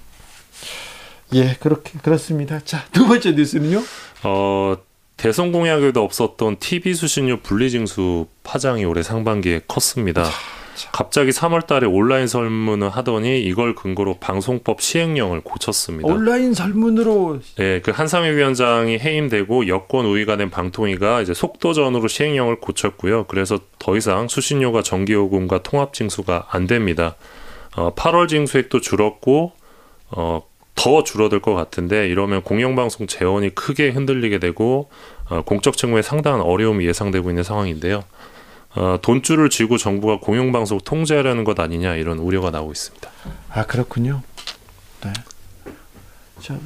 Speaker 1: 예, 그렇게 그렇습니다. 자, 두 번째 뉴스는요?
Speaker 4: 어, 대선 공약에도 없었던 TV 수신료 분리징수 파장이 올해 상반기에 컸습니다. 갑자기 3월 달에 온라인 설문을 하더니 이걸 근거로 방송법 시행령을 고쳤습니다.
Speaker 1: 온라인 설문으로
Speaker 4: 네, 그 한상희 위원장이 해임되고 여권 우위가 된 방통위가 이제 속도전으로 시행령을 고쳤고요. 그래서 더 이상 수신료가 정기요금과 통합 징수가 안 됩니다. 어, 8월 징수액도 줄었고 어, 더 줄어들 것 같은데 이러면 공영방송 재원이 크게 흔들리게 되고 어, 공적 직무에 상당한 어려움이 예상되고 있는 상황인데요. 어, 돈줄을 쥐고 정부가 공영방송 통제하려는 것 아니냐 이런 우려가 나오고 있습니다.
Speaker 1: 아 그렇군요. 네.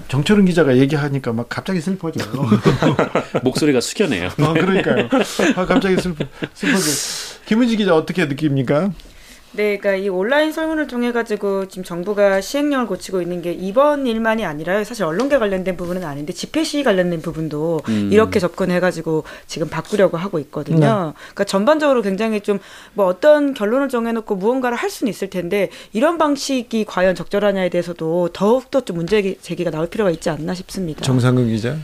Speaker 1: 정철은 기자가 얘기하니까 막 갑자기 슬퍼져요.
Speaker 2: 목소리가 숙여네요.
Speaker 1: 어, 그러니까요. 아, 갑자기 슬퍼, 슬퍼져. 김은지 기자 어떻게 느낍니까?
Speaker 3: 네, 그러니까 이 온라인 설문을 통해 가지고 지금 정부가 시행령을 고치고 있는 게 이번 일만이 아니라 사실 언론계 관련된 부분은 아닌데 집회 시위 관련된 부분도 음. 이렇게 접근해 가지고 지금 바꾸려고 하고 있거든요. 네. 그러니까 전반적으로 굉장히 좀 뭐 어떤 결론을 정해놓고 무언가를 할 수는 있을 텐데 이런 방식이 과연 적절하냐에 대해서도 더욱 더 좀 문제 제기가 나올 필요가 있지 않나 싶습니다.
Speaker 1: 정상근 기자.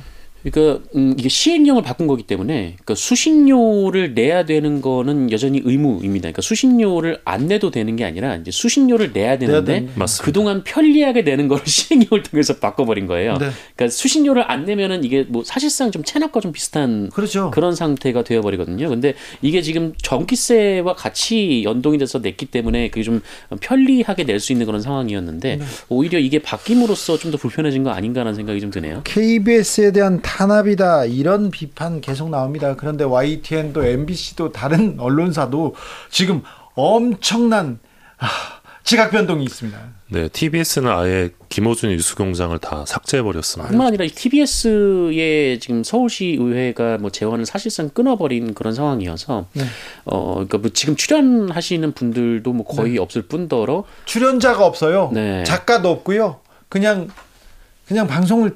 Speaker 2: 그러니까 음, 이게 시행령을 바꾼 거기 때문에 그러니까 수신료를 내야 되는 거는 여전히 의무입니다. 그러니까 수신료를 안 내도 되는 게 아니라 이제 수신료를 내야 되는데 그동안 편리하게 내는 거를 시행령을 통해서 바꿔버린 거예요. 네. 그러니까 수신료를 안 내면은 이게 뭐 사실상 좀 체납과 좀 비슷한 그렇죠. 그런 상태가 되어버리거든요. 근데 이게 지금 전기세와 같이 연동이 돼서 냈기 때문에 그게 좀 편리하게 낼 수 있는 그런 상황이었는데 네. 오히려 이게 바뀜으로써 좀 더 불편해진 거 아닌가라는 생각이 좀 드네요.
Speaker 1: KBS에 대한 탄압이다 이런 비판 계속 나옵니다. 그런데 YTN도 MBC도 다른 언론사도 지금 엄청난 아, 지각 변동이 있습니다.
Speaker 4: 네, TBS는 아예 김호준 뉴스공장을 다 삭제해버렸습니다.
Speaker 2: 뿐만 아니라 TBS의 지금 서울시 의회가 뭐 재원을 사실상 끊어버린 그런 상황이어서, 네. 어, 그러니까 뭐 지금 출연하시는 분들도 뭐 거의 네. 없을 뿐더러
Speaker 1: 출연자가 없어요. 네. 작가도 없고요. 그냥 그냥 방송을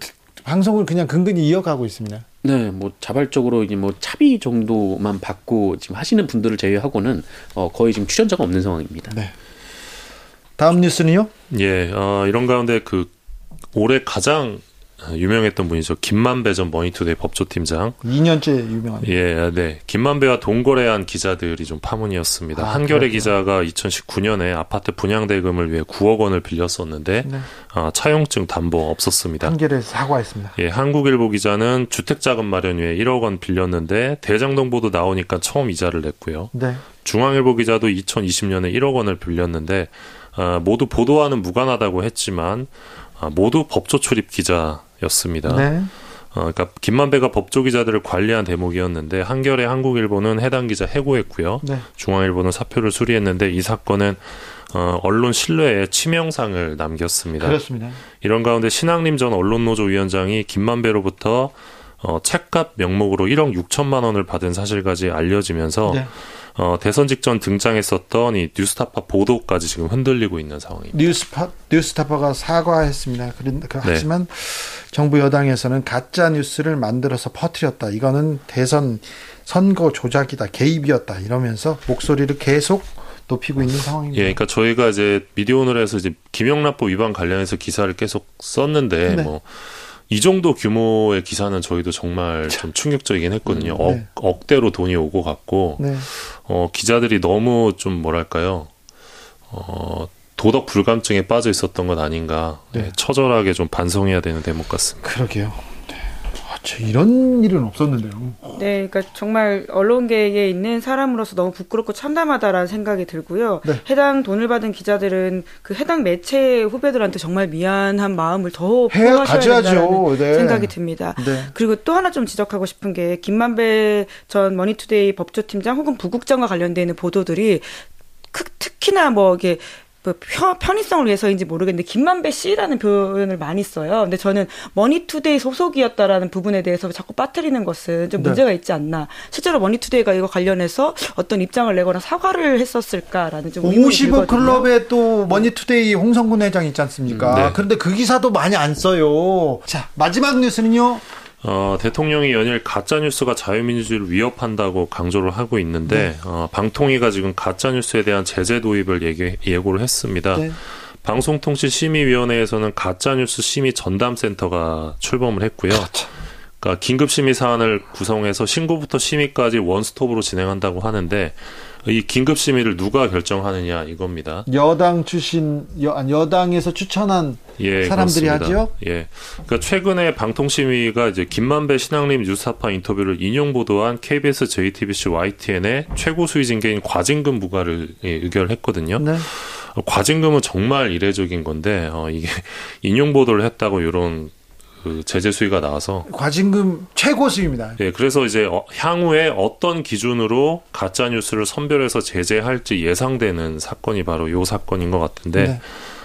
Speaker 1: 방송을 그냥 근근히 이어가고 있습니다.
Speaker 2: 네, 뭐 자발적으로 이제 뭐 차비 정도만 받고 지금 하시는 분들을 제외하고는 어 거의 지금 출연자가 없는 상황입니다. 네.
Speaker 1: 다음 뉴스는요?
Speaker 4: 예, 어, 이런 가운데 그 올해 가장 유명했던 분이죠. 김만배 전 머니투데이 법조팀장.
Speaker 1: 2년째 유명합니다.
Speaker 4: 예, 네. 김만배와 돈거래한 기자들이 좀 파문이었습니다. 아, 한겨레 그렇구나. 기자가 2019년에 아파트 분양 대금을 위해 9억 원을 빌렸었는데 네. 아, 차용증 담보 없었습니다.
Speaker 1: 한겨레 사과했습니다.
Speaker 4: 예, 한국일보 기자는 주택자금 마련 위해 1억 원 빌렸는데 대장동 보도 나오니까 처음 이자를 냈고요. 네. 중앙일보 기자도 2020년에 1억 원을 빌렸는데 아, 모두 보도와는 무관하다고 했지만 아, 모두 법조 출입 기자 였습니다. 네. 어, 그러니까 김만배가 법조 기자들을 관리한 대목이었는데 한겨레 한국일보는 해당 기자 해고했고요. 네. 중앙일보는 사표를 수리했는데 이 사건은 어, 언론 신뢰에 치명상을 남겼습니다.
Speaker 1: 그렇습니다.
Speaker 4: 이런 가운데 신학림 전 언론노조 위원장이 김만배로부터 어, 책값 명목으로 1억 6천만 원을 받은 사실까지 알려지면서 네. 어, 대선 직전 등장했었던 이 뉴스타파 보도까지 지금 흔들리고 있는 상황입니다.
Speaker 1: 뉴스파 뉴스타파가 사과했습니다. 그, 네. 하지만 정부 여당에서는 가짜 뉴스를 만들어서 퍼뜨렸다. 이거는 대선 선거 조작이다, 개입이었다 이러면서 목소리를 계속 높이고 있는 상황입니다.
Speaker 4: 예, 그러니까 저희가 이제 미디어오늘에서 이제 김영란법 위반 관련해서 기사를 계속 썼는데 네. 뭐 이 정도 규모의 기사는 저희도 정말 좀 충격적이긴 했거든요. 음, 네. 억, 억대로 돈이 오고 갔고, 네. 어, 기자들이 너무 좀 뭐랄까요, 어, 도덕 불감증에 빠져 있었던 것 아닌가, 네. 네 처절하게 좀 반성해야 되는 대목 같습니다.
Speaker 1: 그러게요. 이런 일은 없었는데요.
Speaker 3: 네, 그러니까 정말 언론계에 있는 사람으로서 너무 부끄럽고 참담하다라는 생각이 들고요. 네. 해당 돈을 받은 기자들은 그 해당 매체 후배들한테 정말 미안한 마음을 더 표하셔야 된다는 네. 생각이 듭니다. 네. 그리고 또 하나 좀 지적하고 싶은 게 김만배 전 머니투데이 법조팀장 혹은 부국장과 관련되어 있는 보도들이 특히나 뭐 이게 그 편의성을 위해서인지 모르겠는데 김만배 씨라는 표현을 많이 써요. 근데 저는 머니투데이 소속이었다라는 부분에 대해서 자꾸 빠뜨리는 것은 좀 네. 문제가 있지 않나. 실제로 머니투데이가 이거 관련해서 어떤 입장을 내거나 사과를 했었을까라는
Speaker 1: 좀55 클럽에 또 머니투데이 홍선근 회장 있지 않습니까? 음, 네. 그런데 그 기사도 많이 안 써요. 자 마지막 뉴스는요.
Speaker 4: 어, 대통령이 연일 가짜 뉴스가 자유민주주의를 위협한다고 강조를 하고 있는데 네. 어, 방통위가 지금 가짜 뉴스에 대한 제재 도입을 얘기, 예고를 했습니다. 네. 방송통신심의위원회에서는 가짜뉴스 심의 전담센터가 출범을 했고요. 그렇죠. 그러니까 긴급 심의 사안을 구성해서 신고부터 심의까지 원스톱으로 진행한다고 하는데 이 긴급 심의를 누가 결정하느냐 이겁니다.
Speaker 1: 여당 출신 여, 여당에서 추천한 예, 사람들이 그렇습니다. 하죠.
Speaker 4: 예. 그러니까 최근에 방통 심의가 이제 김만배 신앙림 뉴스타파 인터뷰를 인용 보도한 KBS, JTBC, YTN의 최고 수위 징계인 과징금 부과를 예, 의결했거든요. 네. 과징금은 정말 이례적인 건데 어, 이게 인용 보도를 했다고 이런 그 제재 수위가 나와서
Speaker 1: 과징금 최고 수위입니다.
Speaker 4: 예, 그래서 이제 어, 향후에 어떤 기준으로 가짜 뉴스를 선별해서 제재할지 예상되는 사건이 바로 요 사건인 것 같은데 네.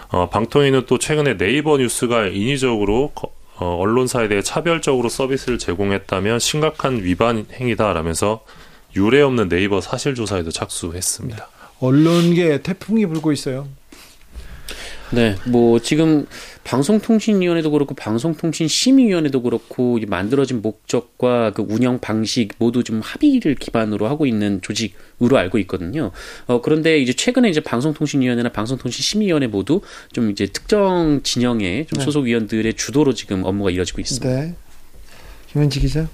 Speaker 4: 어, 방통위는 또 최근에 네이버 뉴스가 인위적으로 어, 언론사에 대해 차별적으로 서비스를 제공했다면 심각한 위반 행위다라면서 유례 없는 네이버 사실 조사에도 착수했습니다. 네.
Speaker 1: 언론계 태풍이 불고 있어요.
Speaker 2: 네, 뭐 지금 방송통신위원회도 그렇고 방송통신심의위원회도 그렇고 만들어진 목적과 그 운영 방식 모두 좀 합의를 기반으로 하고 있는 조직으로 알고 있거든요. 어, 그런데 이제 최근에 이제 방송통신위원회나 방송통신심의위원회 모두 좀 이제 특정 진영의 좀 네. 소속 위원들의 주도로 지금 업무가 이루어지고 있습니다. 네.
Speaker 1: 김은지 기자.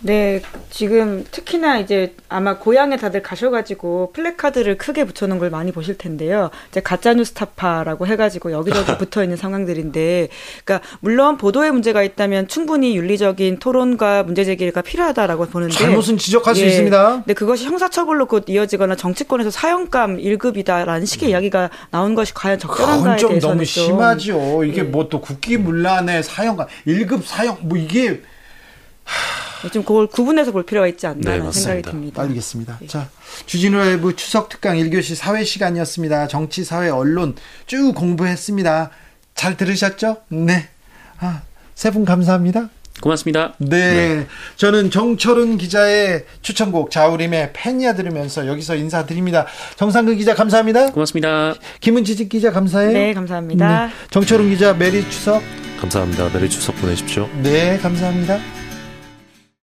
Speaker 3: 네, 지금 특히나 이제 아마 고향에 다들 가셔가지고 플래카드를 크게 붙여놓은 걸 많이 보실 텐데요. 이제 가짜뉴스 타파라고 해가지고 여기저기 붙어 있는 상황들인데, 그러니까 물론 보도에 문제가 있다면 충분히 윤리적인 토론과 문제 제기가 필요하다라고 보는데
Speaker 1: 잘못은 지적할 예, 수 있습니다.
Speaker 3: 근데 그것이 형사처벌로 곧 이어지거나 정치권에서 사형감 1급이다라는 식의 음. 이야기가 나온 것이 과연 적절한가에
Speaker 1: 대해서는 좀 너무 심하죠. 이게 예. 뭐또 국기문란의 사형감 1급 사형 뭐 이게
Speaker 3: 하... 좀 그걸 구분해서 볼 필요가 있지 않나 네, 생각이 듭니다.
Speaker 1: 알겠습니다. 네. 자, 주진우 라이브 추석 특강 1교시 사회 시간이었습니다. 정치, 사회, 언론 쭉 공부했습니다. 잘 들으셨죠? 네. 아, 세 분 감사합니다.
Speaker 2: 고맙습니다.
Speaker 1: 네. 네. 저는 정철은 기자의 추천곡 자우림의 팬이야 들으면서 여기서 인사드립니다. 정상근 기자 감사합니다.
Speaker 2: 고맙습니다.
Speaker 1: 김은지 기자 감사해요.
Speaker 3: 네, 감사합니다. 네.
Speaker 1: 정철운 기자 Merry 추석
Speaker 4: 감사합니다. Merry 추석 보내십시오.
Speaker 1: 네, 감사합니다.